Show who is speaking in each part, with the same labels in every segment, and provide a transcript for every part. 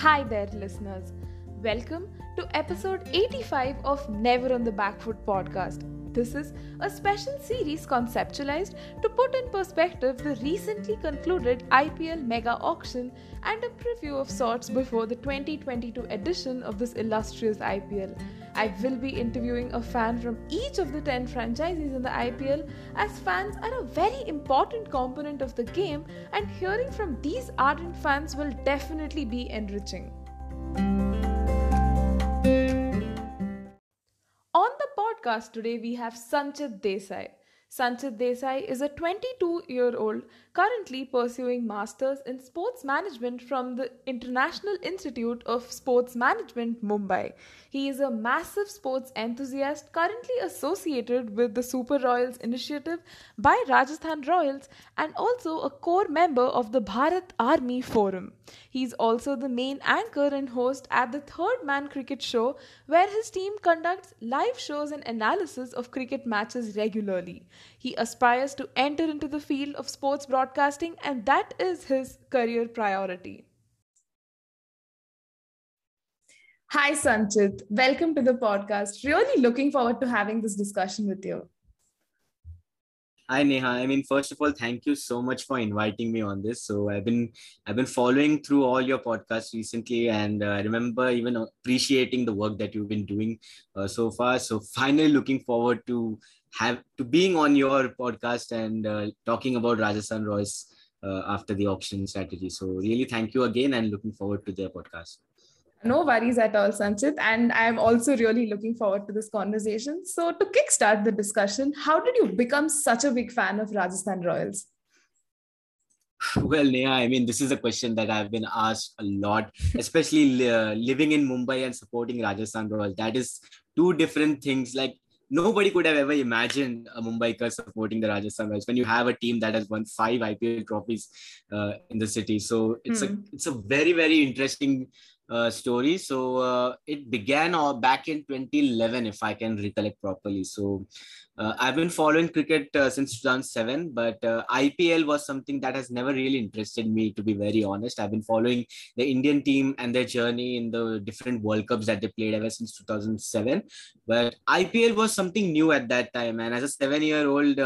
Speaker 1: Hi there, listeners. Welcome to episode 85 of Never on the Back Foot podcast. This is a special series conceptualized to put in perspective the recently concluded IPL mega auction and a preview of sorts before the 2022 edition of this illustrious IPL. I will be interviewing a fan from each of the 10 franchises in the IPL, as fans are a very important component of the game, and hearing from these ardent fans will definitely be enriching. Podcast today, we have Sanchit Desai. Sanchit Desai is a 22 year old currently pursuing Masters in Sports Management from the International Institute of Sports Management, Mumbai. He is a massive sports enthusiast currently associated with the Super Royals initiative by Rajasthan Royals and also a core member of the Bharat Army Forum. He is also the main anchor and host at the Third Man Cricket Show, where his team conducts live shows and analysis of cricket matches regularly. He aspires to enter into the field of sports broadcasting, and that is his career priority. Hi, Sanchit. Welcome to the podcast. Really looking forward to having this discussion with you.
Speaker 2: Hi Neha. I mean, first of all, thank you so much for inviting me on this. So I've been I've been following through all your podcasts recently, and uh, I remember even appreciating the work that you've been doing uh, so far. So finally, looking forward to have to being on your podcast and uh, talking about Rajasthan Royals uh, after the auction strategy. So really, thank you again, and looking forward to the podcast.
Speaker 1: No worries at all, Sanchit. And I'm also really looking forward to this conversation. So, to kickstart the discussion, how did you become such a big fan of Rajasthan Royals?
Speaker 2: Well, Neha, I mean, this is a question that I've been asked a lot, especially uh, living in Mumbai and supporting Rajasthan Royals. That is two different things. Like, nobody could have ever imagined a Mumbaikar supporting the Rajasthan Royals when you have a team that has won five IPL trophies uh, in the city. So it's hmm. a it's a very very interesting uh, story. So uh, it began uh, back in 2011, if I can recollect properly. So uh, I've been following cricket uh, since 2007, but uh, IPL was something that has never really interested me, to be very honest. I've been following the Indian team and their journey in the different World Cups that they played ever since 2007. But IPL was something new at that time. And as a seven year old,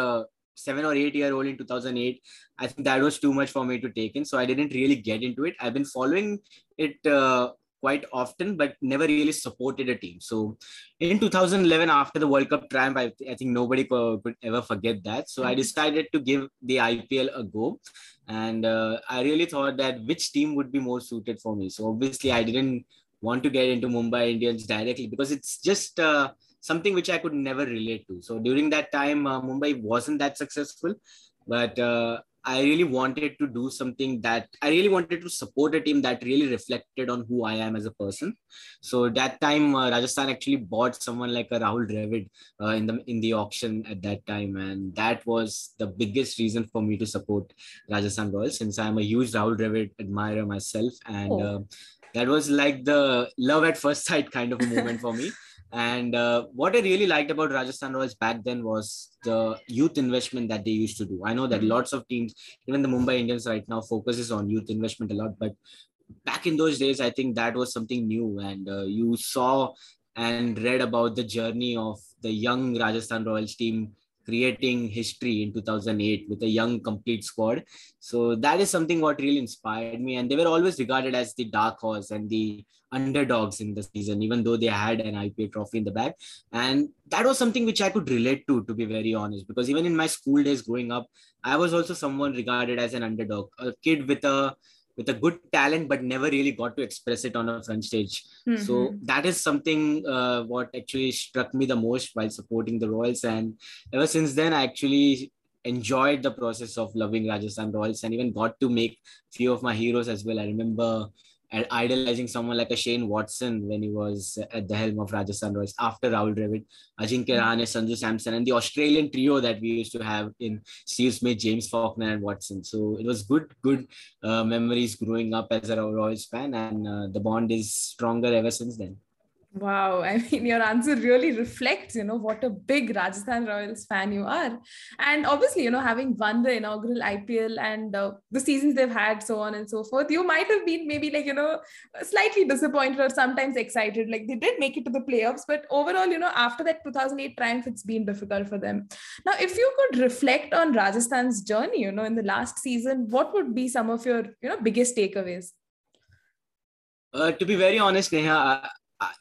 Speaker 2: seven or eight year old in 2008 i think that was too much for me to take in so i didn't really get into it i've been following it uh, quite often but never really supported a team. So in 2011 after the world cup triumph i, I think nobody could, could, ever forget that. So i mm-hmm. decided to give the ipl a go. And uh, i really thought that which team would be more suited for me. So obviously i didn't want to get into mumbai indians directly because it's just uh, something which I could never relate to. So during that time, uh, Mumbai wasn't that successful, but uh, I really wanted to do something that I really wanted to support a team that really reflected on who I am as a person. So that time, uh, Rajasthan actually bought someone like a Rahul Dravid uh, in the in the auction at that time, and that was the biggest reason for me to support Rajasthan Royals since I'm a huge Rahul Dravid admirer myself, and oh. uh, that was like the love at first sight kind of moment for me. And uh, what I really liked about Rajasthan Royals back then was the youth investment that they used to do. I know that mm-hmm. lots of teams, even the Mumbai Indians right now, focuses on youth investment a lot. But back in those days, I think that was something new. And uh, you saw and read about the journey of the young Rajasthan Royals team creating history in 2008 with a young complete squad. So that is something what really inspired me. And they were always regarded as the dark horse and the underdogs in the season even though they had an IPL trophy in the bag. And that was something which I could relate to to be very honest because even in my school days growing up I was also someone regarded as an underdog a kid with a with a good talent but never really got to express it on a front stage. Mm-hmm. so that is something uh, what actually struck me the most while supporting the royals. And ever since then i actually enjoyed the process of loving rajasthan royals and even got to make few of my heroes as well. I remember idolizing someone like a Shane Watson when he was at the helm of Rajasthan Royals after Rahul Dravid, Ajinkya. Rahane, Sanju Samson, and the Australian trio that we used to have in Steve Smith, James Faulkner, and Watson. So it was good, good uh, memories growing up as a Royals fan, and uh, the bond is stronger ever since then.
Speaker 1: Wow, I mean, your answer really reflects, you know, what a big Rajasthan Royals fan you are. And obviously, you know, having won the inaugural IPL and uh, the seasons they've had, so on and so forth, you might have been maybe like, you know, slightly disappointed or sometimes excited. Like they did make it to the playoffs, but overall, you know, after that 2008 triumph, it's been difficult for them. Now, if you could reflect on Rajasthan's journey, you know, in the last season, what would be some of your, you know, biggest takeaways?
Speaker 2: Uh, to be very honest, Neha,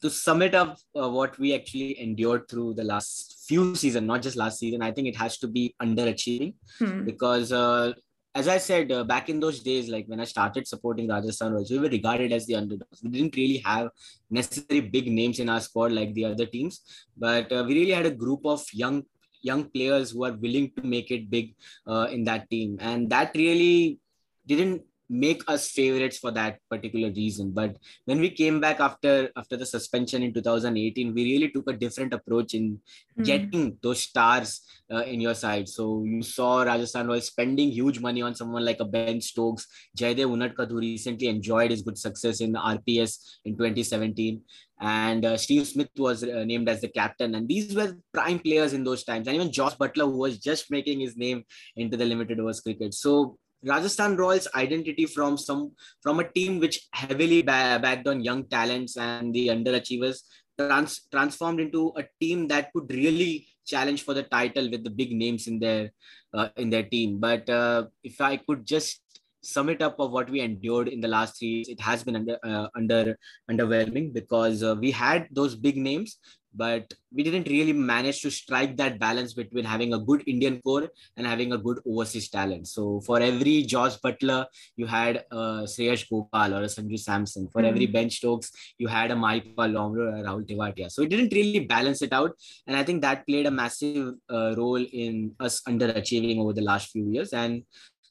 Speaker 2: to sum it up, uh, what we actually endured through the last few seasons, not just last season, I think it has to be underachieving hmm. because, uh, as I said uh, back in those days, like when I started supporting Rajasthan Royals, we were regarded as the underdogs. We didn't really have necessary big names in our squad like the other teams, but uh, we really had a group of young young players who are willing to make it big uh, in that team, and that really didn't make us favorites for that particular reason but when we came back after after the suspension in 2018 we really took a different approach in mm. getting those stars uh, in your side so you saw rajasthan was spending huge money on someone like a ben stokes jaydev unadkat who recently enjoyed his good success in the rps in 2017 and uh, Steve Smith was uh, named as the captain. And these were prime players in those times. And even Josh Buttler, who was just making his name into the limited overs cricket. So Rajasthan Royals' identity from some from a team which heavily backed on young talents and the underachievers trans- transformed into a team that could really challenge for the title with the big names in their uh, in their team. But uh, if I could just sum it up of what we endured in the last three years, it has been under uh, under underwhelming because uh, we had those big names, but we didn't really manage to strike that balance between having a good Indian core and having a good overseas talent. So for every Josh Buttler, you had a Shreyas Gopal or a Sanju Samson. For mm-hmm. every Ben Stokes, you had a Mahipal Lomror or a Rahul Tewatia. So it didn't really balance it out. And I think that played a massive uh, role in us underachieving over the last few years. And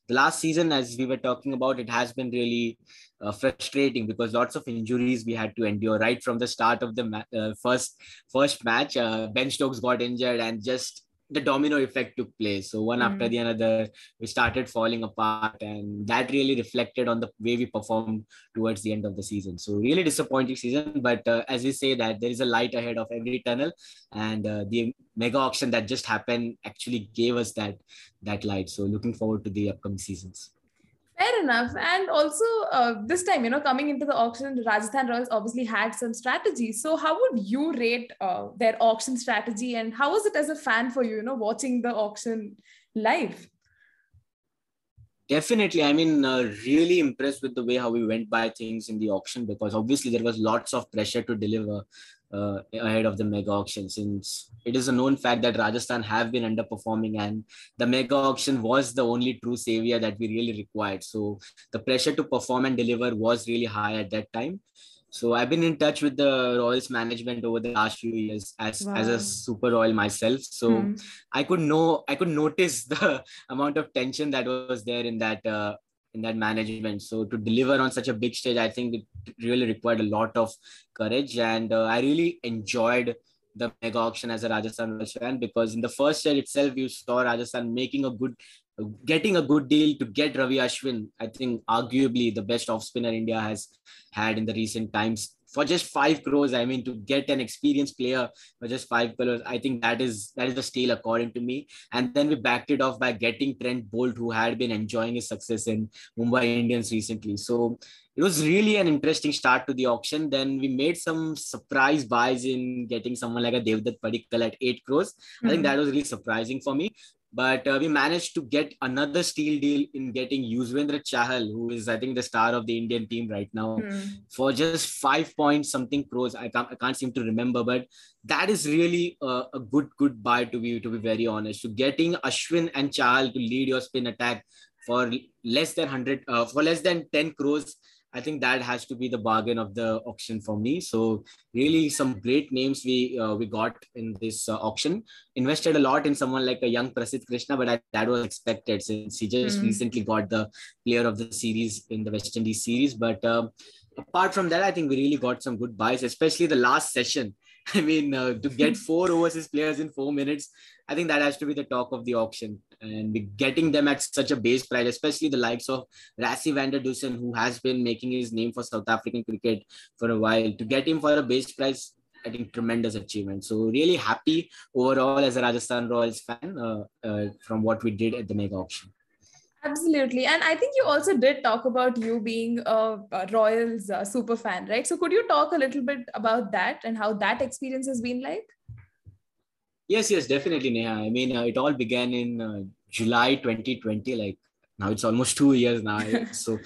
Speaker 2: the last season, as we were talking about, it has been really uh, frustrating because lots of injuries we had to endure right from the start of the ma- uh, first first match. Uh, ben Stokes got injured, and just the domino effect took place. So one mm. after the another, we started falling apart, and that really reflected on the way we performed towards the end of the season. So really disappointing season, but uh, as we say that there is a light ahead of every tunnel, and uh, the mega auction that just happened actually gave us that that light. So looking forward to the upcoming seasons.
Speaker 1: Fair enough. And also, uh, this time, you know, coming into the auction, Rajasthan Royals obviously had some strategy. So, how would you rate uh, their auction strategy, and how was it as a fan for you, you know, watching the auction live?
Speaker 2: Definitely. I mean, uh, really impressed with the way how we went by things in the auction because obviously there was lots of pressure to deliver uh, ahead of the mega auction since it is a known fact that Rajasthan have been underperforming and the mega auction was the only true savior that we really required. So the pressure to perform and deliver was really high at that time. So I've been in touch with the Royals management over the last few years as, wow. as a super royal myself. So hmm. I could know I could notice the amount of tension that was there in that uh, in that management. So to deliver on such a big stage, I think it really required a lot of courage, and uh, I really enjoyed the mega auction as a Rajasthan fan because in the first year itself, you saw Rajasthan making a good, getting a good deal to get Ravi Ashwin. I think arguably the best off spinner India has had in the recent times for just five crores, I mean, to get an experienced player for just five crores, I think that is that is a steal according to me. And then we backed it off by getting Trent Boult, who had been enjoying his success in Mumbai Indians recently. So it was really an interesting start to the auction. Then we made some surprise buys in getting someone like a Devdutt Padikkal at eight crores. Mm-hmm. I think hmm. that was really surprising for me. But uh, we managed to get another steal deal in getting Yuzvendra Chahal, who is, I think, the star of the Indian team right now, mm. for just five point something crores. I can't, I can't seem to remember, but that is really a, a good, good buy to be, to be very honest. To getting Ashwin and Chahal to lead your spin attack for less than 100, uh, for less than 10 crores I think that has to be the bargain of the auction for me. So really, some great names we uh, we got in this uh, auction. Invested a lot in someone like a young Prasidh Krishna, but I, that was expected since he just mm. recently got the Player of the Series in the West Indies series. But uh, apart from that, I think we really got some good buys, especially the last session. I mean, uh, to get four overseas players in four minutes, I think that has to be the talk of the auction. And getting them at such a base price, especially the likes of Rassie van der Dussen, who has been making his name for South African cricket for a while, to get him for a base price I think tremendous achievement. So really happy overall as a Rajasthan Royals fan uh, uh, from what we did at the mega auction.
Speaker 1: Absolutely. And I think you also did talk about you being a, a Royals uh, super fan, right? So could you talk a little bit about that and how that experience has been like?
Speaker 2: Yes, yes, definitely, Neha. I mean, uh, it all began in uh, July 2020. Like now it's almost two years now. so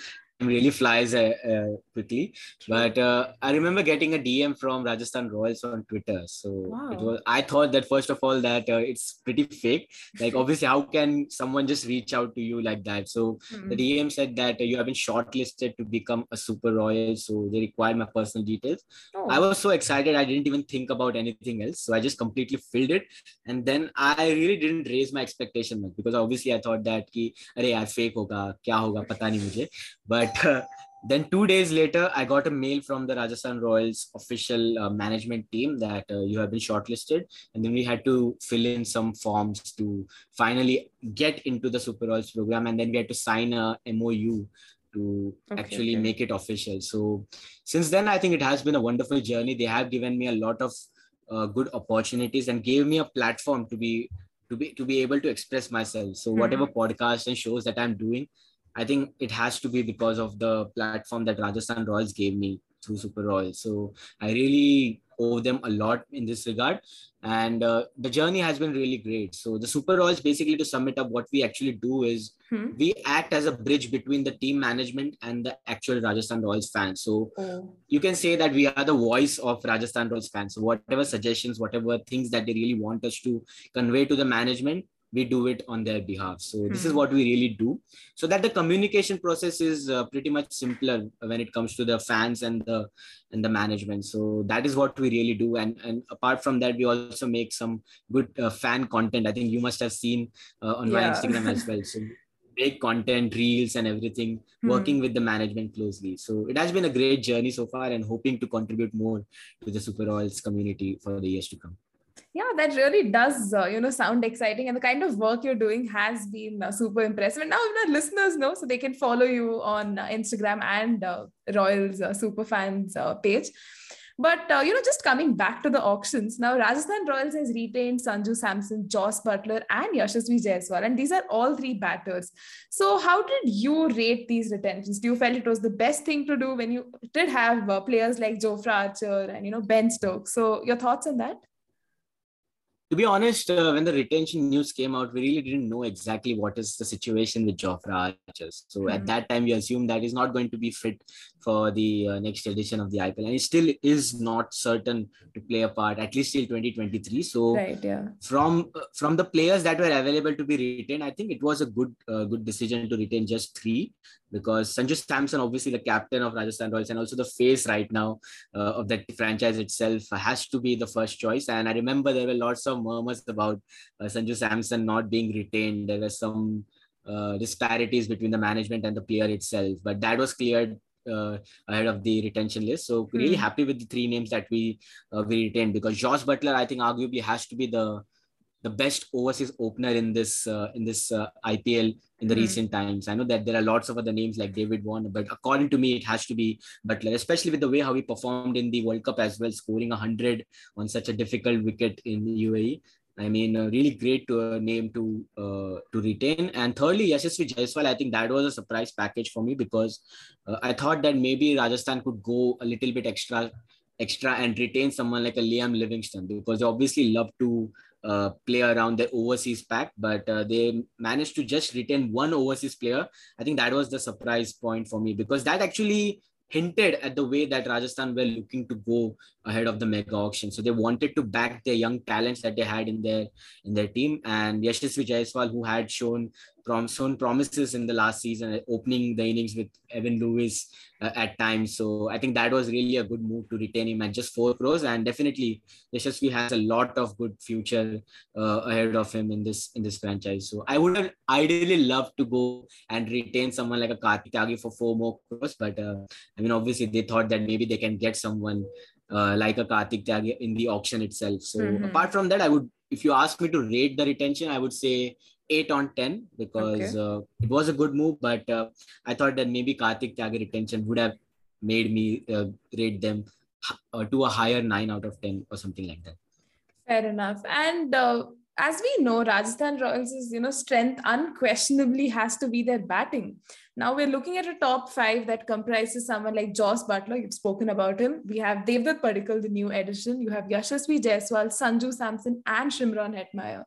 Speaker 2: really flies uh, uh, quickly. But uh, I remember getting a DM from Rajasthan Royals on Twitter. So wow. it was, I thought that first of all that it's pretty fake. Like obviously, how can someone just reach out to you like that? So mm-hmm. the DM said that you have been shortlisted to become a super royal. So they require my personal details. Oh. I was so excited. I didn't even think about anything else. So I just completely filled it. And then I really didn't raise my expectation because obviously I thought that ki, Are, fake hoga, kya hoga, pata nahi mujhe. But but uh, then two days later, I got a mail from the Rajasthan Royals official uh, management team that uh, you have been shortlisted, and then we had to fill in some forms to finally get into the Super Royals program, and then we had to sign a MOU to okay, actually okay. make it official. So since then, I think it has been a wonderful journey. They have given me a lot of uh, good opportunities and gave me a platform to be to be to be able to express myself. So mm-hmm. whatever podcasts and shows that I'm doing, I think it has to be because of the platform that Rajasthan Royals gave me through Super Royals. So I really owe them a lot in this regard. And uh, the journey has been really great. So the Super Royals, basically to sum it up, what we actually do is hmm. we act as a bridge between the team management and the actual Rajasthan Royals fans. So oh. you can say that we are the voice of Rajasthan Royals fans. So whatever suggestions, whatever things that they really want us to convey to the management, we do it on their behalf. So this is hmm. what we really do. So that the communication process is uh, pretty much simpler when it comes to the fans and the and the management. So that is what we really do. And and apart from that we also make some good uh, fan content. I think you must have seen uh, on yeah. my instagram as well. So make content reels and everything mm-hmm. working with the management closely. So it has been a great journey so far and hoping to contribute more to the super royals community for the years to come
Speaker 1: yeah that really does uh, you know sound exciting. And the kind of work you're doing has been uh, super impressive. And now our listeners know so they can follow you on uh, instagram and uh, royals uh, super fans uh, page. But you know just coming back to the auctions now rajasthan royals has retained sanju samson josh buttler and yashasvi jaiswal. And these are all three batters. So how did you rate these retentions? Do you felt it was the best thing to do when you did have players like jofra archer and you know ben stokes? So your thoughts on that
Speaker 2: to be honest, uh, when the retention news came out, we really didn't know exactly what is the situation with Jofra Archers. So mm-hmm. at that time, we assumed that he's not going to be fit for the uh, next edition of the IPL, and it still is not certain to play a part at least till 2023. So
Speaker 1: right, yeah.
Speaker 2: from uh, from the players that were available to be retained, I think it was a good uh, good decision to retain just three because Sanju Samson, obviously the captain of Rajasthan Royals and also the face right now uh, of that franchise itself, has to be the first choice. And I remember there were lots of murmurs about uh, Sanju Samson not being retained. There were some uh, disparities between the management and the player itself, but that was cleared uh, ahead of the retention list. So really mm. happy with the three names that we uh, we retained because Josh Buttler, I think, arguably has to be the the best overseas opener in this uh, in this uh, IPL in the mm-hmm. recent times. I know that there are lots of other names like David Warner, but according to me, it has to be Buttler, especially with the way how he performed in the World Cup as well, scoring 100 on such a difficult wicket in the UAE. I mean, uh, really great to, uh, name to uh, to retain. And thirdly, Yashasvi Jaiswal, I think that was a surprise package for me because uh, I thought that maybe Rajasthan could go a little bit extra extra and retain someone like a Liam Livingstone because they obviously love to uh, play around their overseas pack, but uh, they managed to just retain one overseas player. I think that was the surprise point for me because that actually hinted at the way that Rajasthan were looking to go ahead of the mega auction. So they wanted to back their young talents that they had in their in their team. And Yashasvi Jaiswal, who had shown shown promises in the last season, opening the innings with Evan Lewis uh, at times. So I think that was really a good move to retain him at just four crores. And definitely, Yashasvi has a lot of good future uh, ahead of him in this in this franchise. So I would have ideally loved to go and retain someone like a Kartik for four more crores, but uh, I mean, obviously they thought that maybe they can get someone uh, like a Kartik Tyagi in the auction itself. So mm-hmm. apart from that, I would, if you ask me to rate the retention, I would say 8 on 10 because okay. uh, it was a good move, but uh, I thought that maybe Kartik Tyagi retention would have made me uh, rate them uh, to a higher 9 out of 10 or something like that
Speaker 1: fair enough and uh, as we know, Rajasthan Royals' you know strength unquestionably has to be their batting. Now we're looking at a top five that comprises someone like Jos Buttler. You've spoken about him. We have Devdutt Padikkal, the new addition. You have Yashasvi Jaiswal, Sanju Samson, and Shimron Hetmyer.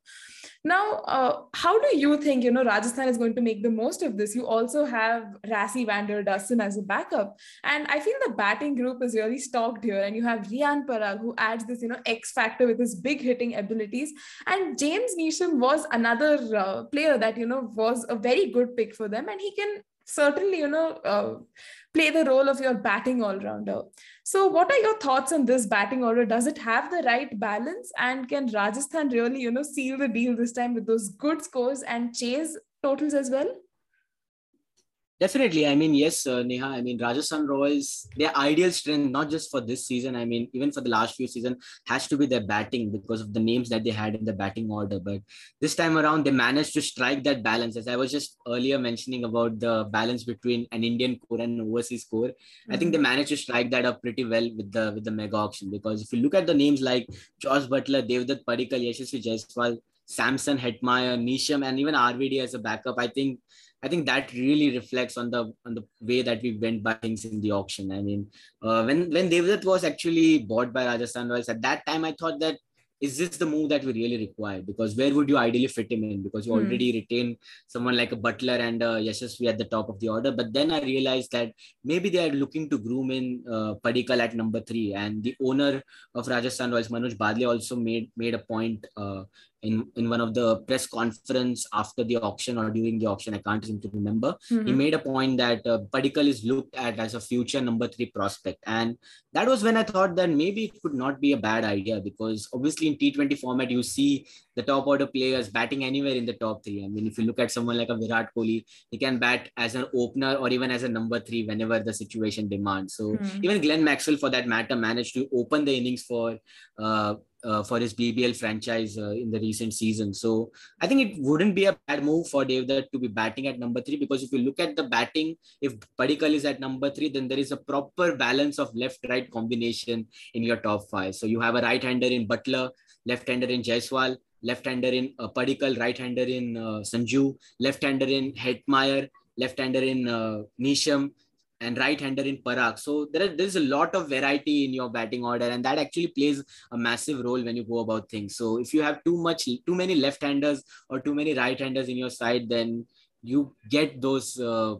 Speaker 1: Now, uh, how do you think you know Rajasthan is going to make the most of this? You also have Rassie van der Dussen as a backup, and I feel the batting group is really stocked here. And you have Riyan Parag who adds this you know X factor with his big hitting abilities, and James Neesham was another uh, player that you know was a very good pick for them, and he can certainly you know uh, play the role of your batting all rounder. So, what are your thoughts on this batting order? Does it have the right balance? And can Rajasthan really, you know, seal the deal this time with those good scores and chase totals as well?
Speaker 2: Definitely. I mean, yes, uh, Neha. I mean, Rajasthan Royals, their ideal strength, not just for this season, I mean, even for the last few seasons, has to be their batting because of the names that they had in the batting order. But this time around, they managed to strike that balance. As I was just earlier mentioning about the balance between an Indian core and an overseas core, mm-hmm. I think they mm-hmm. managed to strike that up pretty well with the with the mega auction. Because if you look at the names like Josh Buttler, Devdutt Padikkal, Yashasvi Jaiswal, Samson Hetmyer, Neesham, and even RVD as a backup, I think I think that really reflects on the on the way that we went by things in the auction. I mean, uh, when when Devdutt was actually bought by Rajasthan Royals, at that time I thought that is this the move that we really require? Because where would you ideally fit him in? Because you mm. already retain someone like a Buttler and uh, Yashasvi at the top of the order. But then I realized that maybe they are looking to groom in uh, Padikkal at number three. And the owner of Rajasthan Royals, Manoj Badale, also made made a point uh, in, in one of the press conference after the auction or during the auction. I can't seem to remember. Mm-hmm. He made a point that uh, Padikkal is looked at as a future number three prospect. And that was when I thought that maybe it could not be a bad idea because obviously in T20 format, you see the top order players batting anywhere in the top three. I mean, if you look at someone like a Virat Kohli, he can bat as an opener or even as a number three whenever the situation demands. So mm. even Glenn Maxwell, for that matter, managed to open the innings for uh, uh, for his BBL franchise uh, in the recent season. So I think it wouldn't be a bad move for Devdutt to be batting at number three because if you look at the batting, if Padikkal is at number three, then there is a proper balance of left-right combination in your top five. So you have a right-hander in Buttler, left-hander in Jaiswal, left-hander in uh, Padikkal, right-hander in uh, Sanju, left-hander in Hetmyer, left-hander in uh, Neesham, and right-hander in Parag. So there is there's a lot of variety in your batting order, and that actually plays a massive role when you go about things. So if you have too much, too many left-handers or too many right-handers in your side, then you get those uh,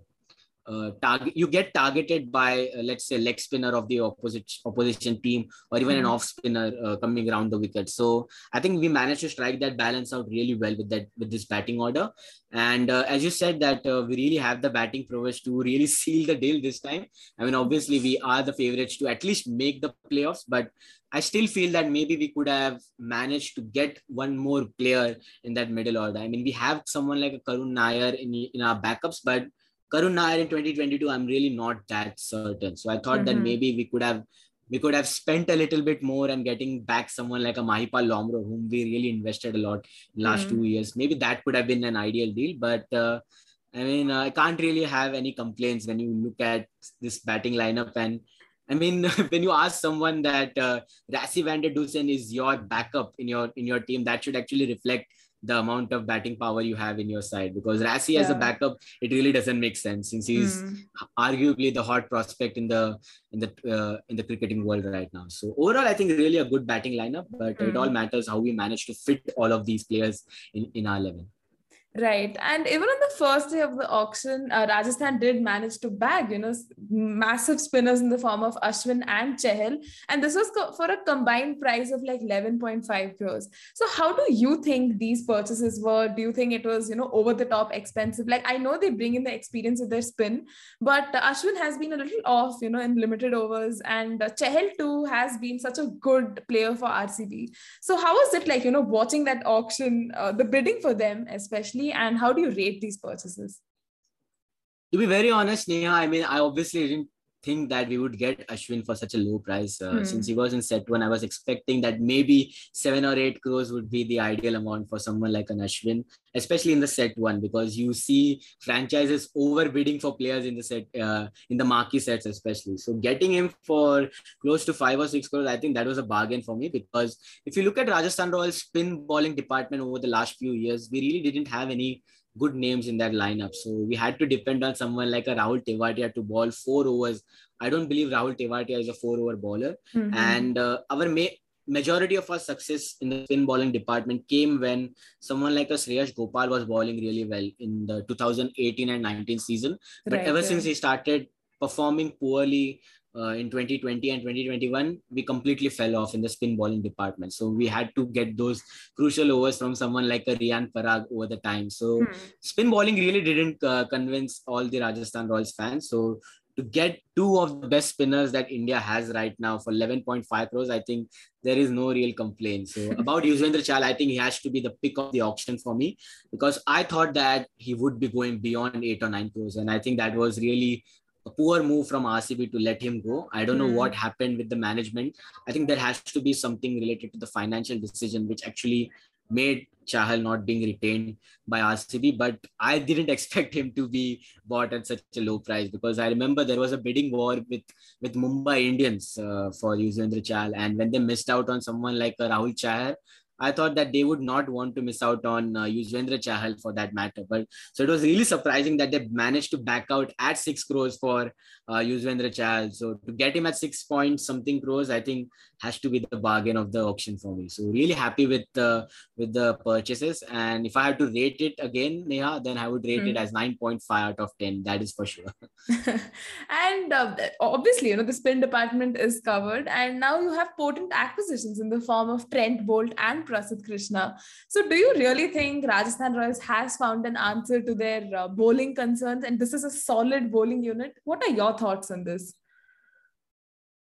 Speaker 2: uh, target you get targeted by uh, let's say leg spinner of the opposite opposition team or even mm-hmm. an off spinner uh, coming around the wicket so i think we managed to strike that balance out really well with that with this batting order and uh, as you said that uh, we really have the batting prowess to really seal the deal this time i mean obviously we are the favorites to at least make the playoffs but I still feel that maybe we could have managed to get one more player in that middle order. I mean, we have someone like a Karun Nair in, in our backups, but Karun Nair in 2022, I'm really not that certain. So I thought mm-hmm. that maybe we could have we could have spent a little bit more and getting back someone like a Mahipal Lomror, whom we really invested a lot in last mm-hmm. two years. Maybe that could have been an ideal deal, but uh, I mean, uh, I can't really have any complaints when you look at this batting lineup. And I mean, when you ask someone that uh, Rassie van der Dussen is your backup in your in your team, that should actually reflect the amount of batting power you have in your side because Rassie yeah. as a backup it really doesn't make sense since he's mm. arguably the hot prospect in the in the uh, in the cricketing world right now so overall I think really a good batting lineup but mm. it all matters how we manage to fit all of these players in in our level
Speaker 1: Right. And even on the first day of the auction, uh, Rajasthan did manage to bag, you know, massive spinners in the form of Ashwin and Chahal. And this was co- for a combined price of like 11.5 crores. So how do you think these purchases were? Do you think it was, you know, over the top expensive? Like I know they bring in the experience of their spin, but Ashwin has been a little off, you know, in limited overs. And uh, too has been such a good player for RCB. So how was it like, you know, watching that auction, uh, the bidding for them, especially? And how do you rate these purchases?
Speaker 2: To be very honest, Neha, I mean, I obviously didn't think that we would get Ashwin for such a low price. Uh, hmm. Since he was in set one, I was expecting that maybe seven or eight crores would be the ideal amount for someone like an Ashwin, especially in the set one, because you see franchises overbidding for players in the set, uh, in the marquee sets, especially. So getting him for close to five or six crores, I think that was a bargain for me because if you look at Rajasthan Royals spin bowling department over the last few years, we really didn't have any good names in that lineup. So we had to depend on someone like a Rahul Tewatia to bowl four overs. I don't believe Rahul Tewatia is a four over bowler. Mm-hmm. And uh, our ma- majority of our success in the spin bowling department came when someone like a Shreyas Gopal was bowling really well in the 2018 and 19 season. But right, ever yeah. since he started performing poorly uh, in 2020 and 2021, we completely fell off in the spin bowling department. So we had to get those crucial overs from someone like a Riyan Parag over the time. So hmm. spin bowling really didn't uh, convince all the Rajasthan Royals fans. So to get two of the best spinners that India has right now for 11.5 crores, I think there is no real complaint. So about Yuzvendra Chahal, I think he has to be the pick of the auction for me because I thought that he would be going beyond eight or nine crores. And I think that was really a poor move from RCB to let him go. I don't know mm. what happened with the management. I think there has to be something related to the financial decision, which actually made Chahal not being retained by RCB. But I didn't expect him to be bought at such a low price because I remember there was a bidding war with with Mumbai Indians uh, for Yuzvendra Chahal, and when they missed out on someone like Rahul Chahar, I thought that they would not want to miss out on uh, Yuzvendra Chahal for that matter. But so it was really surprising that they managed to back out at six crores for uh, Yuzvendra Chahal. So to get him at six point something crores, I think has to be the bargain of the auction for me. So really happy with the with the purchases. And if I had to rate it again, Neha, then I would rate mm. it hmm. as nine point five out of ten. That is for sure.
Speaker 1: and uh, obviously, you know the spin department is covered, and now you have potent acquisitions in the form of Trent Boult and Prasidh Krishna. So do you really think Rajasthan Royals has found an answer to their uh, bowling concerns, and this is a solid bowling unit? What are your thoughts on this?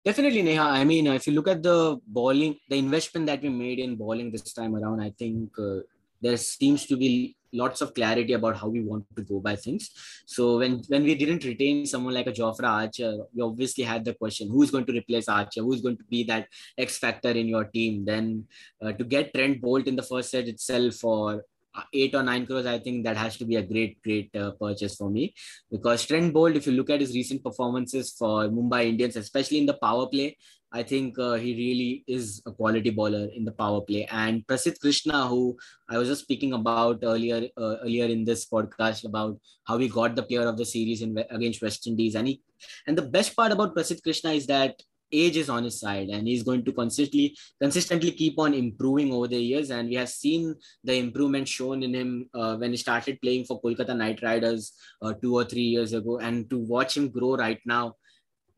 Speaker 2: Definitely, Neha. I mean, if you look at the bowling, the investment that we made in bowling this time around, I think uh, there seems to be lots of clarity about how we want to go by things. So when when we didn't retain someone like a Jofra Archer, we obviously had the question: who's going to replace Archer? Who's going to be that X factor in your team? Then uh, to get Trent Boult in the first set itself for eight or nine crores, I think that has to be a great, great uh, purchase for me. Because Trent Boult, if you look at his recent performances for Mumbai Indians, especially in the power play, I think uh, he really is a quality bowler in the power play. And Prasidh Krishna, who I was just speaking about earlier, uh, earlier in this podcast about how he got the player of the series in against West Indies, and he, and the best part about Prasidh Krishna is that age is on his side and he's going to consistently consistently keep on improving over the years. And we have seen the improvement shown in him uh, when he started playing for kolkata knight riders uh, two or three years ago. And to watch him grow right now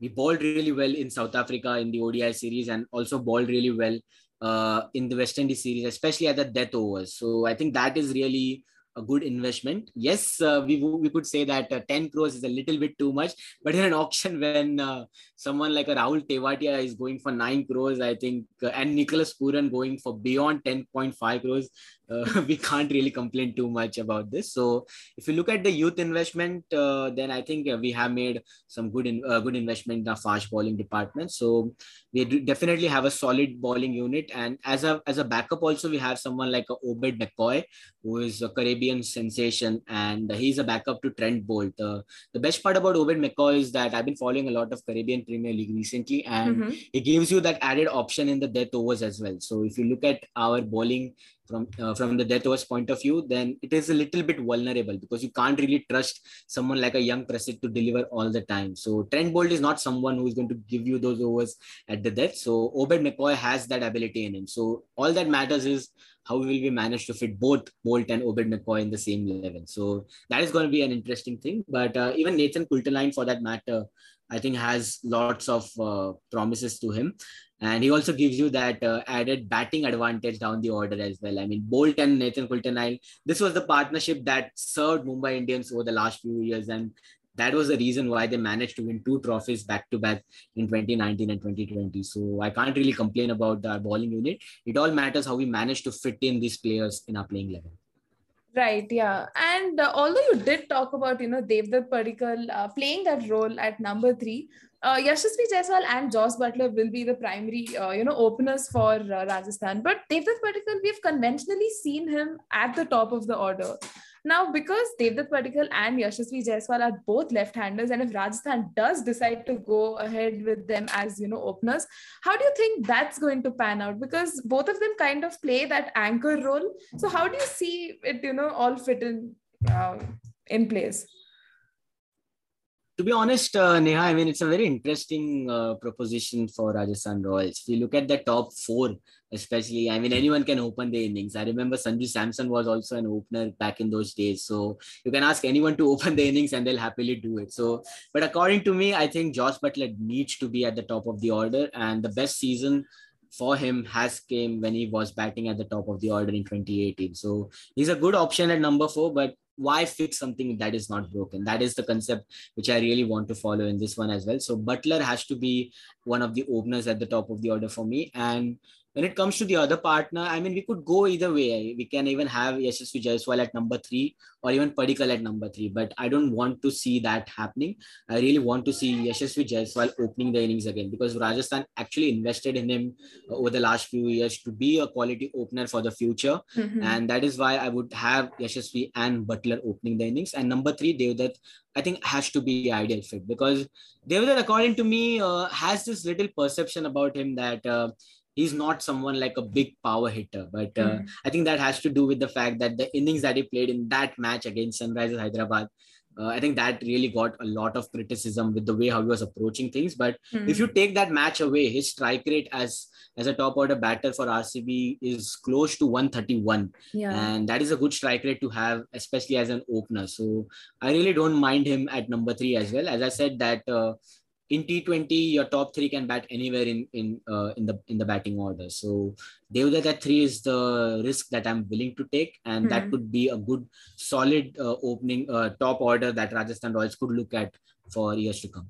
Speaker 2: he bowled really well in south africa in the odi series and also bowled really well uh, in the west indies series especially at the death overs. So i think that is really a good investment. Yes, uh, we we could say that uh, 10 crores is a little bit too much, but in an auction when uh, someone like a Rahul Tewatia is going for 9 crores, I think, uh, and Nicholas Pooran going for beyond 10.5 crores, uh, we can't really complain too much about this. So if you look at the youth investment, uh, then I think we have made some good in, good investment in our fast bowling department. So we definitely have a solid bowling unit, and as a as a backup also we have someone like Obed McCoy, who is a Caribbean sensation, and he's a backup to Trent Boult. Uh, the best part about Obed McCoy is that I've been following a lot of Caribbean Premier League recently, and mm-hmm. it gives you that added option in the death overs as well. So if you look at our bowling from uh, from the death overs point of view, then it is a little bit vulnerable because you can't really trust someone like a young Prasidh to deliver all the time. So Trent Boult is not someone who is going to give you those overs at the death. So Obed McCoy has that ability in him. So all that matters is how will we manage to fit both Boult and Obed McCoy in the same level. So that is going to be an interesting thing. But uh, even Nathan Coulter-Nile, for that matter, I think has lots of uh, promises to him and he also gives you that uh, added batting advantage down the order as well. I mean, Boult and Nathan Coulter-Nile, this was the partnership that served Mumbai Indians over the last few years, and that was the reason why they managed to win two trophies back to back in 2019 and 2020. So I can't really complain about our bowling unit. It all matters how we manage to fit in these players in our playing level.
Speaker 1: Right, yeah. And uh, although you did talk about, you know, Devdutt Padikkal uh, playing that role at number three, uh, Yashasvi Jaiswal and Jos Buttler will be the primary, uh, you know, openers for uh, Rajasthan. But Devdutt Padikkal, we've conventionally seen him at the top of the order. Now, because Devdutt Padikkal and Yashasvi Jaiswal are both left-handers, and if Rajasthan does decide to go ahead with them as you know openers, how do you think that's going to pan out? Because both of them kind of play that anchor role. So, how do you see it, you know, all fit in uh, in place?
Speaker 2: To be honest, uh, Neha, I mean, it's a very interesting uh, proposition for Rajasthan Royals. If you look at the top four, especially, I mean, anyone can open the innings. I remember Sanju Samson was also an opener back in those days. So you can ask anyone to open the innings and they'll happily do it. So, but according to me, I think Jos Buttler needs to be at the top of the order. And the best season for him has came when he was batting at the top of the order in 2018. So he's a good option at number four, but why fix something that is not broken? That is the concept which i really want to follow in this one as well. So buttler has to be one of the openers at the top of the order for me. And when it comes to the other partner, I mean, we could go either way. We can even have Yashasvi Jaiswal at number three or even Padikkal at number three. But I don't want to see that happening. I really want to see Yashasvi Jaiswal opening the innings again because Rajasthan actually invested in him over the last few years to be a quality opener for the future. Mm-hmm. And that is why I would have Yashasvi and Buttler opening the innings. And number three, Devdutt, I think has to be ideal fit because Devdutt, according to me, uh, has this little perception about him that uh, he's not someone like a big power hitter. But uh, mm. I think that has to do with the fact that the innings that he played in that match against Sunrisers Hyderabad, uh, I think that really got a lot of criticism with the way how he was approaching things. But mm. if you take that match away, his strike rate as as a top order batter for RCB is close to 131. Yeah. And that is a good strike rate to have, especially as an opener. So I really don't mind him at number three as well. As I said, that uh, in T20, your top three can bat anywhere in in uh, in the in the batting order. So Devdutt at three is the risk that I'm willing to take, and mm-hmm. that hmm. could be a good, solid uh, opening uh, top order that Rajasthan Royals could look at for years to come.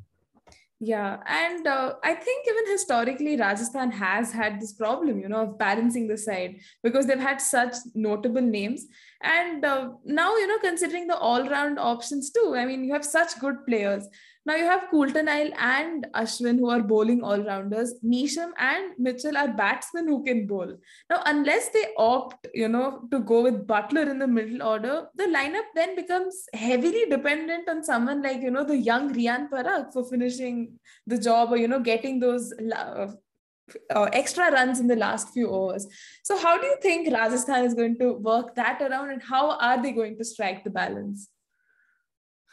Speaker 1: Yeah, and uh, I think even historically, Rajasthan has had this problem, you know, of balancing the side because they've had such notable names. And uh, now, you know, considering the all round options too, I mean, you have such good players. Now you have Coulter-Nile and Ashwin who are bowling all-rounders. Neesham and Mitchell are batsmen who can bowl. Now, unless they opt, you know, to go with Buttler in the middle order, the lineup then becomes heavily dependent on someone like, you know, the young Riyan Parag for finishing the job or, you know, getting those uh, uh, extra runs in the last few overs. So, how do you think Rajasthan is going to work that around and how are they going to strike the balance?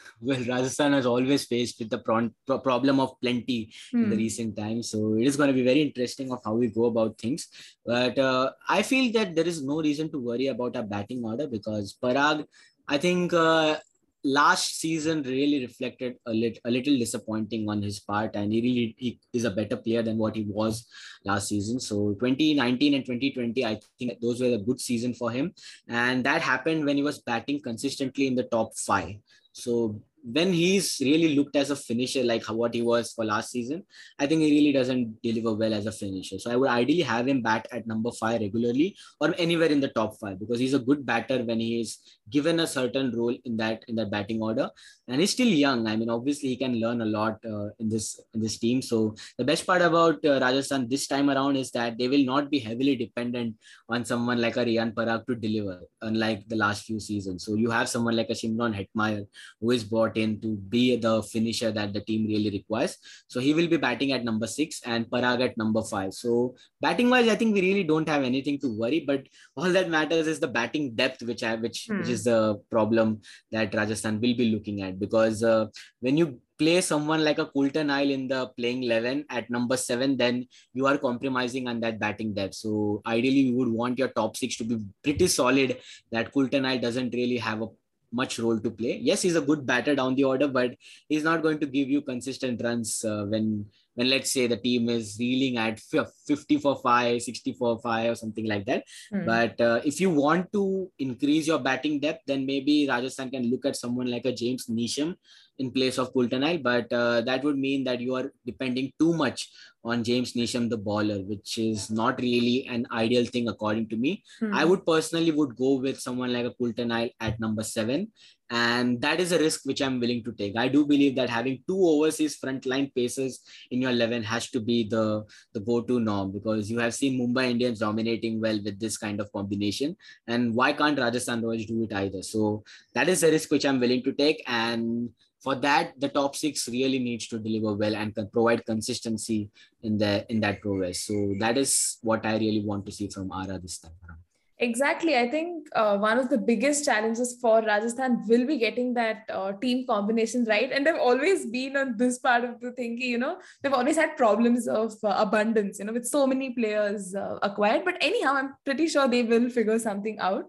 Speaker 2: well, Rajasthan has always faced with the pro- pro- problem of plenty mm. in the hmm. recent times. So it is going to be very interesting of how we go about things. But uh, I feel that there is no reason to worry about our batting order because Parag, I think uh, last season really reflected a, lit- a little disappointing on his part and he really he is a better player than what he was last season so 2019 and 2020 i think those were a good season for him and that happened when he was batting consistently in the top five so when he's really looked as a finisher like what he was for last season, I think he really doesn't deliver well as a finisher. So I would ideally have him bat at number five regularly or anywhere in the top five because he's a good batter when he is given a certain role in that in that batting order. And he's still young. I mean, obviously he can learn a lot uh, in this in this team. So the best part about uh, Rajasthan this time around is that they will not be heavily dependent on someone like a Riyan Parag to deliver, unlike the last few seasons. So you have someone like a Shimron Hetmyer who is brought in to be the finisher that the team really requires. So he will be batting at number six and Parag at number five. So batting wise, I think we really don't have anything to worry. But all that matters is the batting depth, which I which hmm. which is the problem that Rajasthan will be looking at because uh, when you play someone like a Coulter-Nile in the playing 11 at number seven, then you are compromising on that batting depth. So ideally, you would want your top six to be pretty solid. That Coulter-Nile doesn't really have a much role to play. Yes, he's a good batter down the order, but he's not going to give you consistent runs uh, when when let's say the team is reeling at 50 for 5, 60 for 5 or something like that. Mm. But uh, if you want to increase your batting depth, then maybe Rajasthan can look at someone like a James Neesham in place of Coulter-Nile, but uh, that would mean that you are depending too much on James Neesham, the bowler, which is not really an ideal thing according to me. Hmm. I would personally would go with someone like a Coulter-Nile at number seven, and that is a risk which I'm willing to take. I do believe that having two overseas frontline pacers in your 11 has to be the, the go-to norm because you have seen Mumbai Indians dominating well with this kind of combination, and why can't Rajasthan Royals do it either? So that is a risk which I'm willing to take, and for that the top six really needs to deliver well and can provide consistency in the in that progress. so that is what i really want to see from ara this time around
Speaker 1: Exactly. I think uh, one of the biggest challenges for Rajasthan will be getting that uh, team combination right. And they've always been on this part of the thinking, you know, they've always had problems of uh, abundance, you know, with so many players uh, acquired. But anyhow, I'm pretty sure they will figure something out.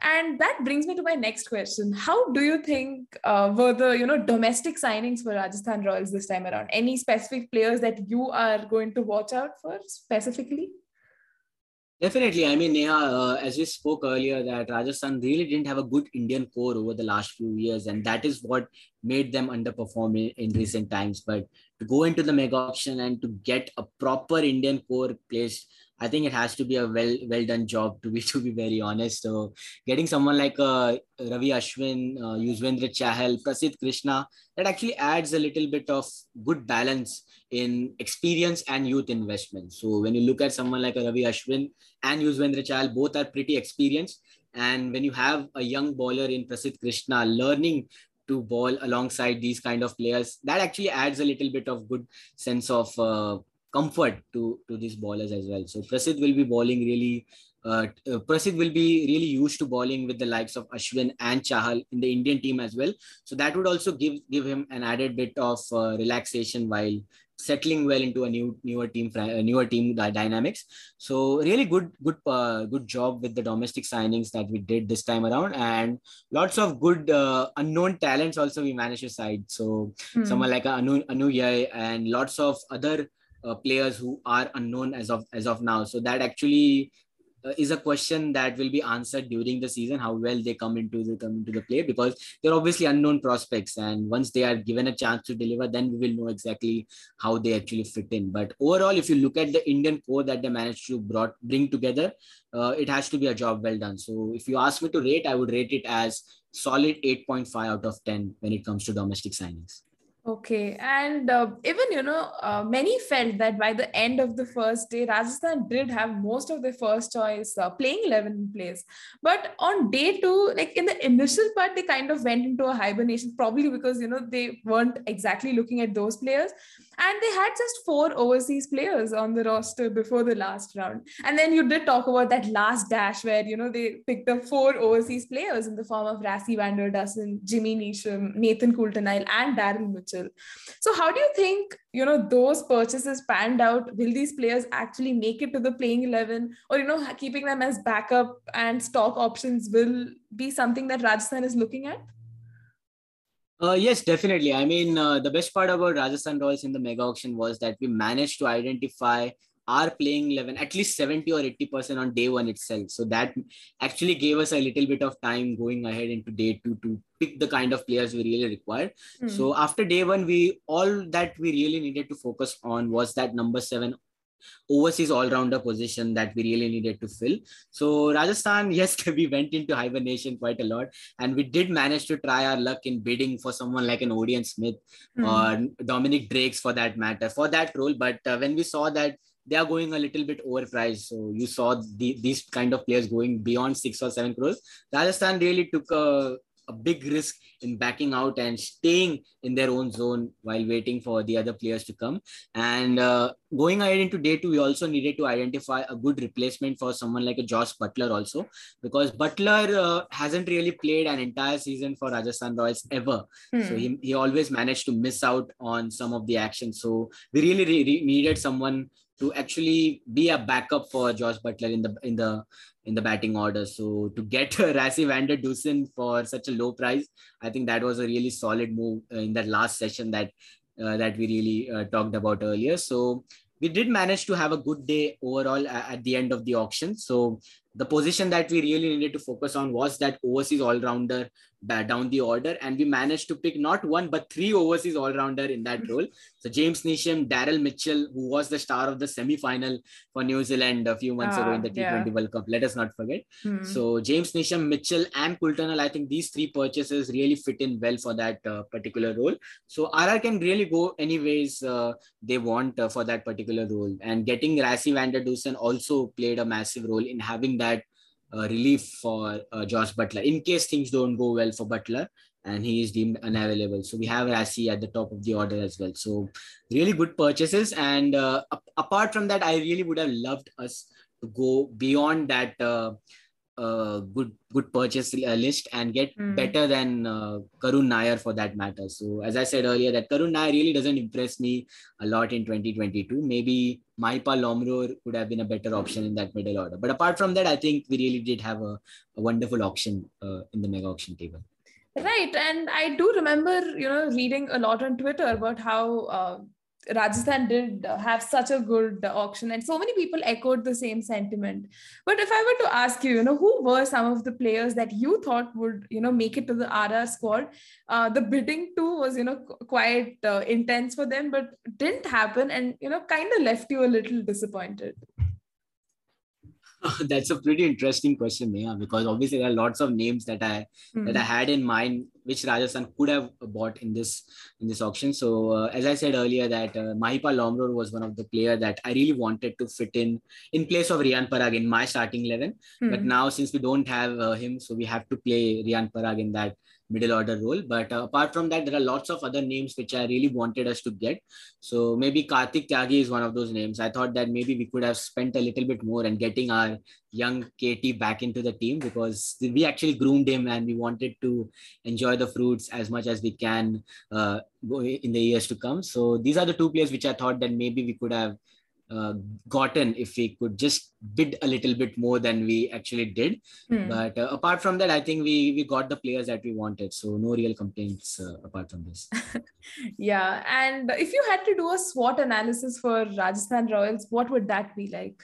Speaker 1: And that brings me to my next question. How do you think uh, were the you know domestic signings for Rajasthan Royals this time around? Any specific players that you are going to watch out for specifically?
Speaker 2: Definitely. I mean, Neha, uh, as we spoke earlier, that Rajasthan really didn't have a good Indian core over the last few years, and that is what made them underperform in, in recent times. But to go into the mega auction and to get a proper Indian core placed I think it has to be a well well done job to be to be very honest. So getting someone like uh, Ravi Ashwin, uh, Yuzvendra Chahal, Prasidh Krishna, that actually adds a little bit of good balance in experience and youth investment. So when you look at someone like Ravi Ashwin and Yuzvendra Chahal, both are pretty experienced. And when you have a young bowler in Prasidh Krishna learning to bowl alongside these kind of players, that actually adds a little bit of good sense of uh, comfort to to these bowlers as well. So Prasidh will be bowling really. Uh, uh, Prasidh will be really used to bowling with the likes of Ashwin and Chahal in the Indian team as well. So that would also give give him an added bit of uh, relaxation while settling well into a new newer team newer team dynamics. So really good good uh, good job with the domestic signings that we did this time around, and lots of good uh, unknown talents also we managed to side. So mm. someone like Anu Anu Yai and lots of other uh, players who are unknown as of as of now. So that actually uh, is a question that will be answered during the season how well they come into the come into the play because they're obviously unknown prospects and once they are given a chance to deliver then we will know exactly how they actually fit in. But overall if you look at the indian core that they managed to brought bring together uh, it has to be a job well done. So if you ask me to rate i would rate it as solid 8.5 out of 10 when it comes to domestic signings
Speaker 1: Okay, and uh, even you know, uh, many felt that by the end of the first day, Rajasthan did have most of their first choice uh, playing eleven in place. But on day two, like in the initial part, they kind of went into a hibernation, probably because you know they weren't exactly looking at those players, and they had just four overseas players on the roster before the last round. And then you did talk about that last dash where you know they picked up four overseas players in the form of Rassie van der Dussen, Jimmy Neesham, Nathan Coulter-Nile, and Darren Mitchell. So how do you think you know those purchases panned out? Will these players actually make it to the playing eleven, or you know keeping them as backup and stock options will be something that Rajasthan is looking at?
Speaker 2: Uh, yes, definitely. I mean, uh, the best part about Rajasthan Royals in the mega auction was that we managed to identify our playing 11 at least 70 or 80 percent on day one itself so that actually gave us a little bit of time going ahead into day two to pick the kind of players we really required mm. so after day one we all that we really needed to focus on was that number seven overseas all-rounder position that we really needed to fill. So Rajasthan, yes, we went into hibernation quite a lot, and we did manage to try our luck in bidding for someone like an Odean Smith mm. or Dominic Drakes for that matter for that role. But uh, when we saw that they are going a little bit overpriced. So you saw the, these kind of players going beyond six or seven crores. Rajasthan really took a, a big risk in backing out and staying in their own zone while waiting for the other players to come. And uh, going ahead into day two, we also needed to identify a good replacement for someone like a Josh Buttler also, because Buttler uh, hasn't really played an entire season for Rajasthan Royals ever. Hmm. So he, he always managed to miss out on some of the action. So we really, really needed someone to actually be a backup for Josh Buttler in the in the in the batting order. So to get Rassie van der Dussen for such a low price, I think that was a really solid move in that last session that uh, that we really uh, talked about earlier. So we did manage to have a good day overall at the end of the auction. So the position that we really needed to focus on was that overseas all-rounder down the order and we managed to pick not one but three overseas all-rounder in that role so james neesham daryl mitchell who was the star of the semi-final for new zealand a few months ago in the t20 ah, yeah. world cup let us not forget hmm. so james neesham mitchell and Coulter-Nile, i think these three purchases really fit in well for that uh, particular role so rr can really go anyways uh, they want uh, for that particular role and getting Rassie van der Dussen also played a massive role in having that relief for uh, Josh Buttler in case things don't go well for Buttler and he is deemed unavailable. So we have Rassie at the top of the order as well. So really good purchases. And uh, apart from that, I really would have loved us to go beyond that uh, good good purchase uh, list and get mm. better than uh, Karun Nair for that matter. So as I said earlier, that Karun Nair really doesn't impress me a lot in 2022. Maybe Mahipal Lomror could have been a better option in that middle order. But apart from that, I think we really did have a, a wonderful auction uh, in the mega auction table.
Speaker 1: Right, and I do remember, you know, reading a lot on Twitter about how uh, Rajasthan did have such a good auction, and so many people echoed the same sentiment. But if I were to ask you, you know, who were some of the players that you thought would, you know, make it to the RR squad? Uh, the bidding too was, you know, quite uh, intense for them, but didn't happen, and you know, kind of left you a little disappointed.
Speaker 2: That's a pretty interesting question, Neha, because obviously there are lots of names that I mm. that I had in mind which Rajasthan could have bought in this in this auction. So uh, as I said earlier, that uh, Mahipal Lomror was one of the player that I really wanted to fit in in place of Riyan Parag in my starting eleven. Mm. But now since we don't have uh, him, so we have to play Riyan Parag in that middle order role. But uh, apart from that, there are lots of other names which I really wanted us to get. So maybe Kartik Tyagi is one of those names. I thought that maybe we could have spent a little bit more and getting our young KT back into the team because we actually groomed him and we wanted to enjoy the fruits as much as we can uh, in the years to come. So these are the two players which I thought that maybe we could have uh, gotten if we could just bid a little bit more than we actually did. Hmm. But uh, apart from that, I think we we got the players that we wanted. So no real complaints uh, apart from this.
Speaker 1: yeah, and if you had to do a SWOT analysis for Rajasthan Royals, what would that be like?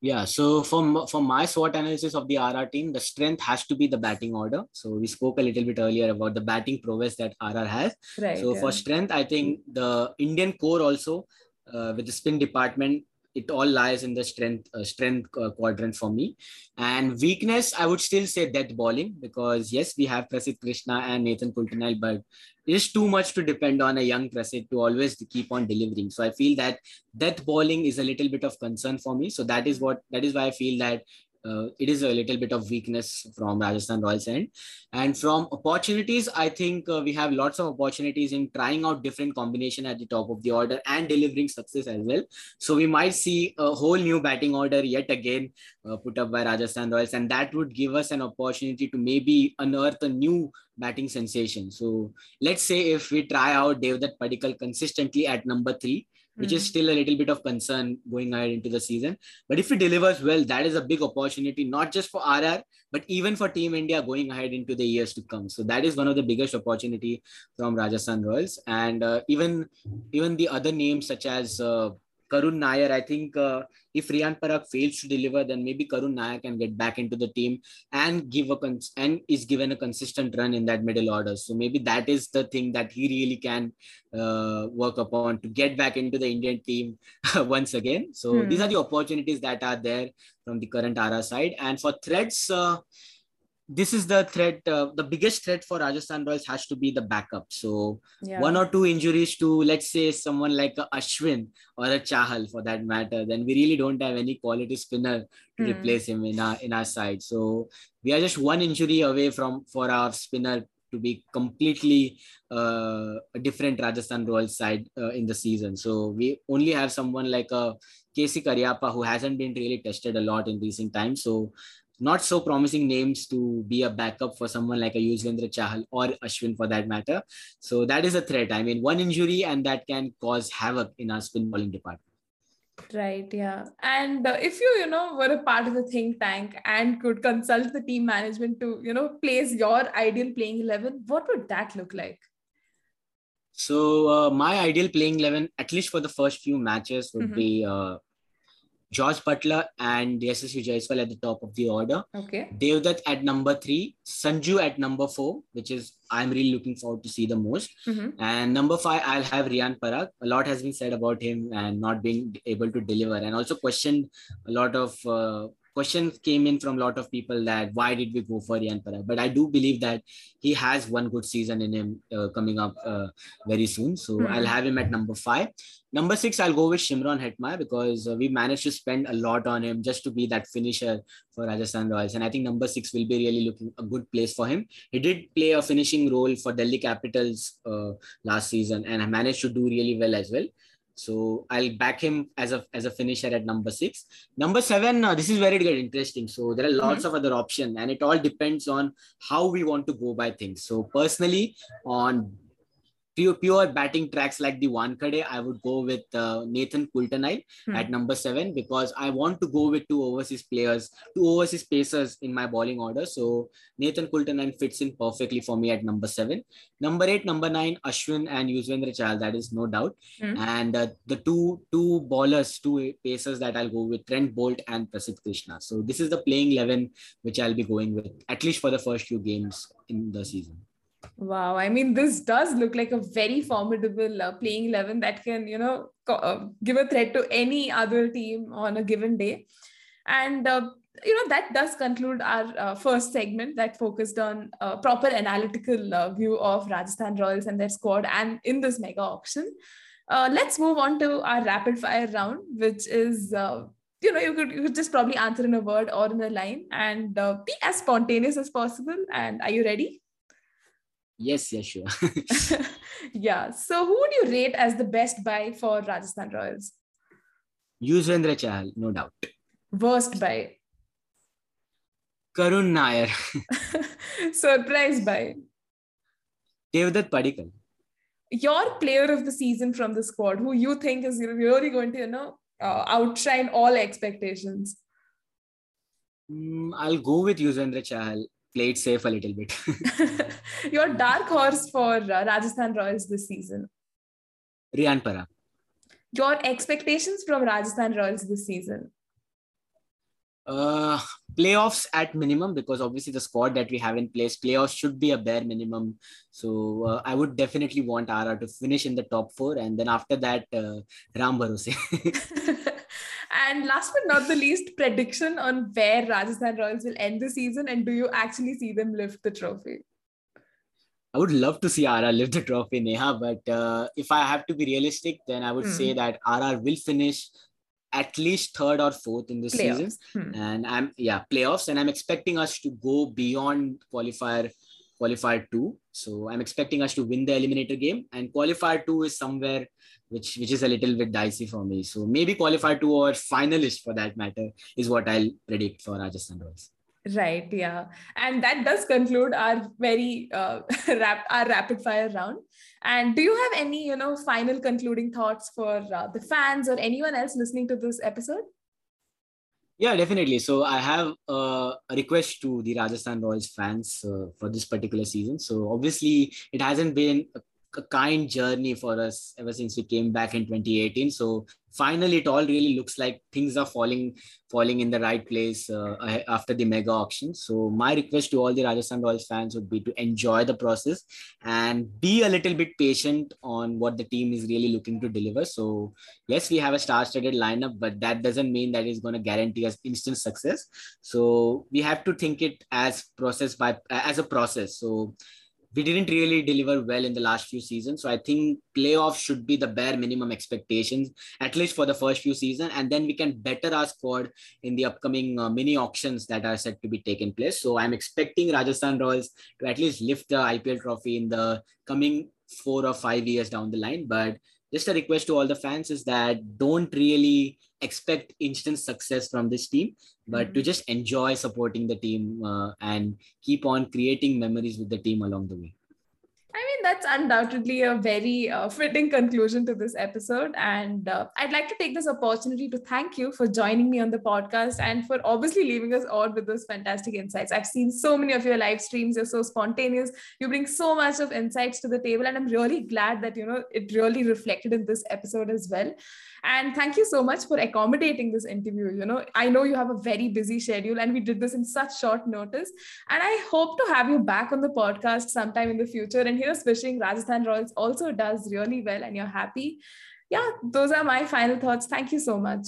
Speaker 2: Yeah, so for, for my SWOT analysis of the RR team, the strength has to be the batting order. So we spoke a little bit earlier about the batting prowess that RR has. Right, so yeah. for strength, I think the Indian core also uh, with the spin department it all lies in the strength uh, strength uh, quadrant for me. And weakness i would still say death bowling because yes we have prasidh krishna and nathan Coulter-Nile, but it is too much to depend on a young prasidh to always keep on delivering. So i feel that death bowling is a little bit of concern for me. So that is what that is why i feel that uh, it is a little bit of weakness from Rajasthan Royals end. And from opportunities, I think uh, we have lots of opportunities in trying out different combination at the top of the order and delivering success as well. So we might see a whole new batting order yet again uh, put up by Rajasthan Royals, and that would give us an opportunity to maybe unearth a new batting sensation. So let's say if we try out Devdutt Padikkal consistently at number three, which is hmm. still a little bit of concern going ahead into the season. But if he delivers well, that is a big opportunity, not just for RR, but even for Team India going ahead into the years to come. So that is one of the biggest opportunity from Rajasthan Royals, and uh, even even the other names such as. Uh, Karun Nair, I think uh, if Riyan Parag fails to deliver, then maybe Karun Nair can get back into the team and give a cons- and is given a consistent run in that middle order. So maybe that is the thing that he really can uh, work upon to get back into the Indian team once again. So hmm. these are the opportunities that are there from the current RR side. And for threats, uh, this is the threat uh, the biggest threat for rajasthan royals has to be the backup so yeah. one or two injuries to let's say someone like a ashwin or a chahal for that matter then we really don't have any quality spinner to mm. replace him in our in our side so we are just one injury away from for our spinner to be completely uh, a different Rajasthan Royals side uh, in the season. So we only have someone like a uh, KC who hasn't been really tested a lot in recent times. So not so promising names to be a backup for someone like a Yuzvendra Chahal or Ashwin for that matter. So that is a threat. I mean, one injury and that can cause havoc in our spin bowling department.
Speaker 1: Right, yeah. And uh, if you, you know, were a part of the think tank and could consult the team management to, you know, place your ideal playing 11, what would that look like?
Speaker 2: So uh, my ideal playing eleven, at least for the first few matches, would
Speaker 1: Mhm.
Speaker 2: be uh, George Buttler and Yashasvi Jaiswal at the top of the order.
Speaker 1: Okay.
Speaker 2: Devdutt at number three, Sanju at number four, which is I'm really looking forward to see the most.
Speaker 1: hmm
Speaker 2: And number five, I'll have Riyan Parag. A lot has been said about him and not being able to deliver, and also questioned a lot of uh, questions came in from a lot of people that why did we go for Parag? But I do believe that he has one good season in him uh, coming up uh, very soon. So
Speaker 1: Hmm.
Speaker 2: I'll have him at number five. Number six, I'll go with Shimron Hetmyer because uh, we managed to spend a lot on him just to be that finisher for Rajasthan Royals. And I think number six will be really looking a good place for him. He did play a finishing role for Delhi Capitals uh, last season and managed to do really well as well. So I'll back him as a as a finisher at number six. Number seven, uh, this is where it get interesting. So there are lots of other options, and it all depends on how we want to go by things. So personally, on pure, pure batting tracks like the Wankhede, I would go with uh, Nathan Coulter-Nile
Speaker 1: Hmm.
Speaker 2: at number seven because I want to go with two overseas players, two overseas pacers in my bowling order. So Nathan Coulter-Nile fits in perfectly for me at number seven. Number eight, number nine, Ashwin and Yuzvendra Chahal. That is no doubt.
Speaker 1: Hmm.
Speaker 2: And uh, the two two bowlers, two pacers that I'll go with Trent Boult and Prasidh Krishna. So this is the playing eleven which I'll be going with at least for the first few games in the season.
Speaker 1: Wow, I mean, this does look like a very formidable uh, playing 11 that can, you know, co- uh, give a threat to any other team on a given day. And, uh, you know, that does conclude our uh, first segment that focused on a proper analytical uh, view of Rajasthan Royals and their squad and in this mega auction. Uh, let's move on to our rapid fire round, which is. Uh, you know, you could you could just probably answer in a word or in a line, and uh, be as spontaneous as possible. And are you ready?
Speaker 2: Yes, yes, sure.
Speaker 1: yeah. So, who would you rate as the best buy for Rajasthan Royals?
Speaker 2: Yuzvendra Chahal, no doubt.
Speaker 1: Worst buy?
Speaker 2: Karun Nair,
Speaker 1: Surprise buy?
Speaker 2: Devdutt Padikkal.
Speaker 1: Your player of the season from the squad, who you think is really going to, you know, uh, outshine all expectations?
Speaker 2: Mm, I'll go with Yuzvendra Chahal. Played safe a little bit.
Speaker 1: Your dark horse for uh, Rajasthan Royals this season?
Speaker 2: Riyan Parag.
Speaker 1: Your expectations from Rajasthan Royals this season?
Speaker 2: Uh, playoffs at minimum because obviously the squad that we have in place, playoffs should be a bare minimum. So uh, I would definitely want RR to finish in the top four, and then after that, uh, Ram Bharose.
Speaker 1: and last but not the least, prediction on where Rajasthan Royals will end the season and do you actually see them lift the trophy?
Speaker 2: I would love to see RR lift the trophy, Neha, but uh, if I have to be realistic, then I would
Speaker 1: Hmm.
Speaker 2: say that RR will finish at least third or fourth in this season.
Speaker 1: Hmm.
Speaker 2: and I'm yeah playoffs, and I'm expecting us to go beyond qualifier qualifier two. So I'm expecting us to win the eliminator game, and qualifier two is somewhere which which is a little bit dicey for me. So maybe qualifier two or finalist for that matter is what I'll predict for Rajasthan Royals.
Speaker 1: Right, yeah. And that does conclude our very uh, rap- our rapid fire round. And do you have any, you know, final concluding thoughts for uh, the fans or anyone else listening to this episode?
Speaker 2: Yeah, definitely. So I have uh, a request to the Rajasthan Royals fans uh, for this particular season. So obviously, it hasn't been a, a kind journey for us ever since we came back in 2018. So finally, it all really looks like things are falling falling in the right place uh, after the mega auction. So my request to all the Rajasthan Royals fans would be to enjoy the process and be a little bit patient on what the team is really looking to deliver. So yes, we have a star-studded lineup, but that doesn't mean that it's going to guarantee us instant success. So we have to think it as process by as a process. So we didn't really deliver well in the last few seasons. So I think playoffs should be the bare minimum expectations, at least for the first few seasons, and then we can better our squad in the upcoming uh, mini auctions that are set to be taken place. So I'm expecting Rajasthan Royals to at least lift the IPL trophy in the coming four or five years down the line. But just a request to all the fans is that don't really expect instant success from this team, but to just enjoy supporting the team uh, and keep on creating memories with the team along the way.
Speaker 1: That's undoubtedly a very uh, fitting conclusion to this episode. And uh, I'd like to take this opportunity to thank you for joining me on the podcast and for obviously leaving us all with those fantastic insights. I've seen so many of your live streams. You're so spontaneous. You bring so much of insights to the table. And I'm really glad that, you know, it really reflected in this episode as well. And thank you so much for accommodating this interview. You know, I know you have a very busy schedule and we did this in such short notice. And I hope to have you back on the podcast sometime in the future. And here's wishing Rajasthan Royals also does really well and you're happy. Yeah, those are my final thoughts. Thank you so much.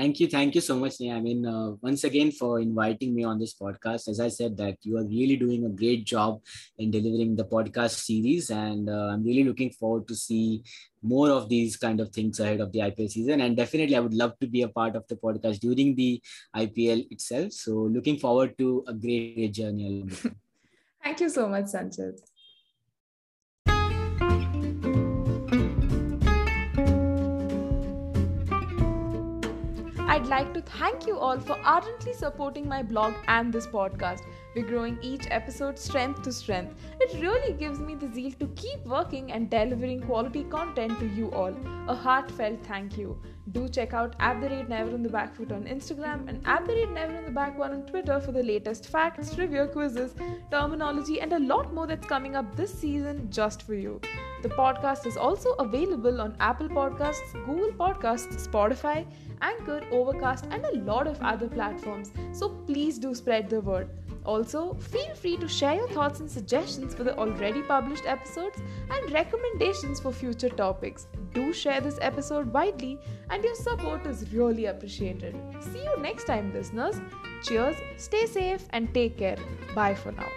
Speaker 2: Thank you. Thank you so much, Neha. I mean, uh, once again, for inviting me on this podcast. As I said, that you are really doing a great job in delivering the podcast series. And uh, I'm really looking forward to see more of these kind of things ahead of the IPL season. And definitely, I would love to be a part of the podcast during the IPL itself. So looking forward to a great journey.
Speaker 1: Thank you so much, Sanchit. I'd like to thank you all for ardently supporting my blog and this podcast. We're growing each episode strength to strength. It really gives me the zeal to keep working and delivering quality content to you all. A heartfelt thank you. Do check out at the rate never on the back foot on Instagram and at the rate never on the back one on Twitter for the latest facts, trivia quizzes, terminology, and a lot more that's coming up this season just for you. The podcast is also available on Apple Podcasts, Google Podcasts, Spotify, Anchor, Overcast, and a lot of other platforms. So please do spread the word. Also, feel free to share your thoughts and suggestions for the already published episodes and recommendations for future topics. Do share this episode widely, and your support is really appreciated. See you next time, listeners. Cheers, stay safe, and take care. Bye for now.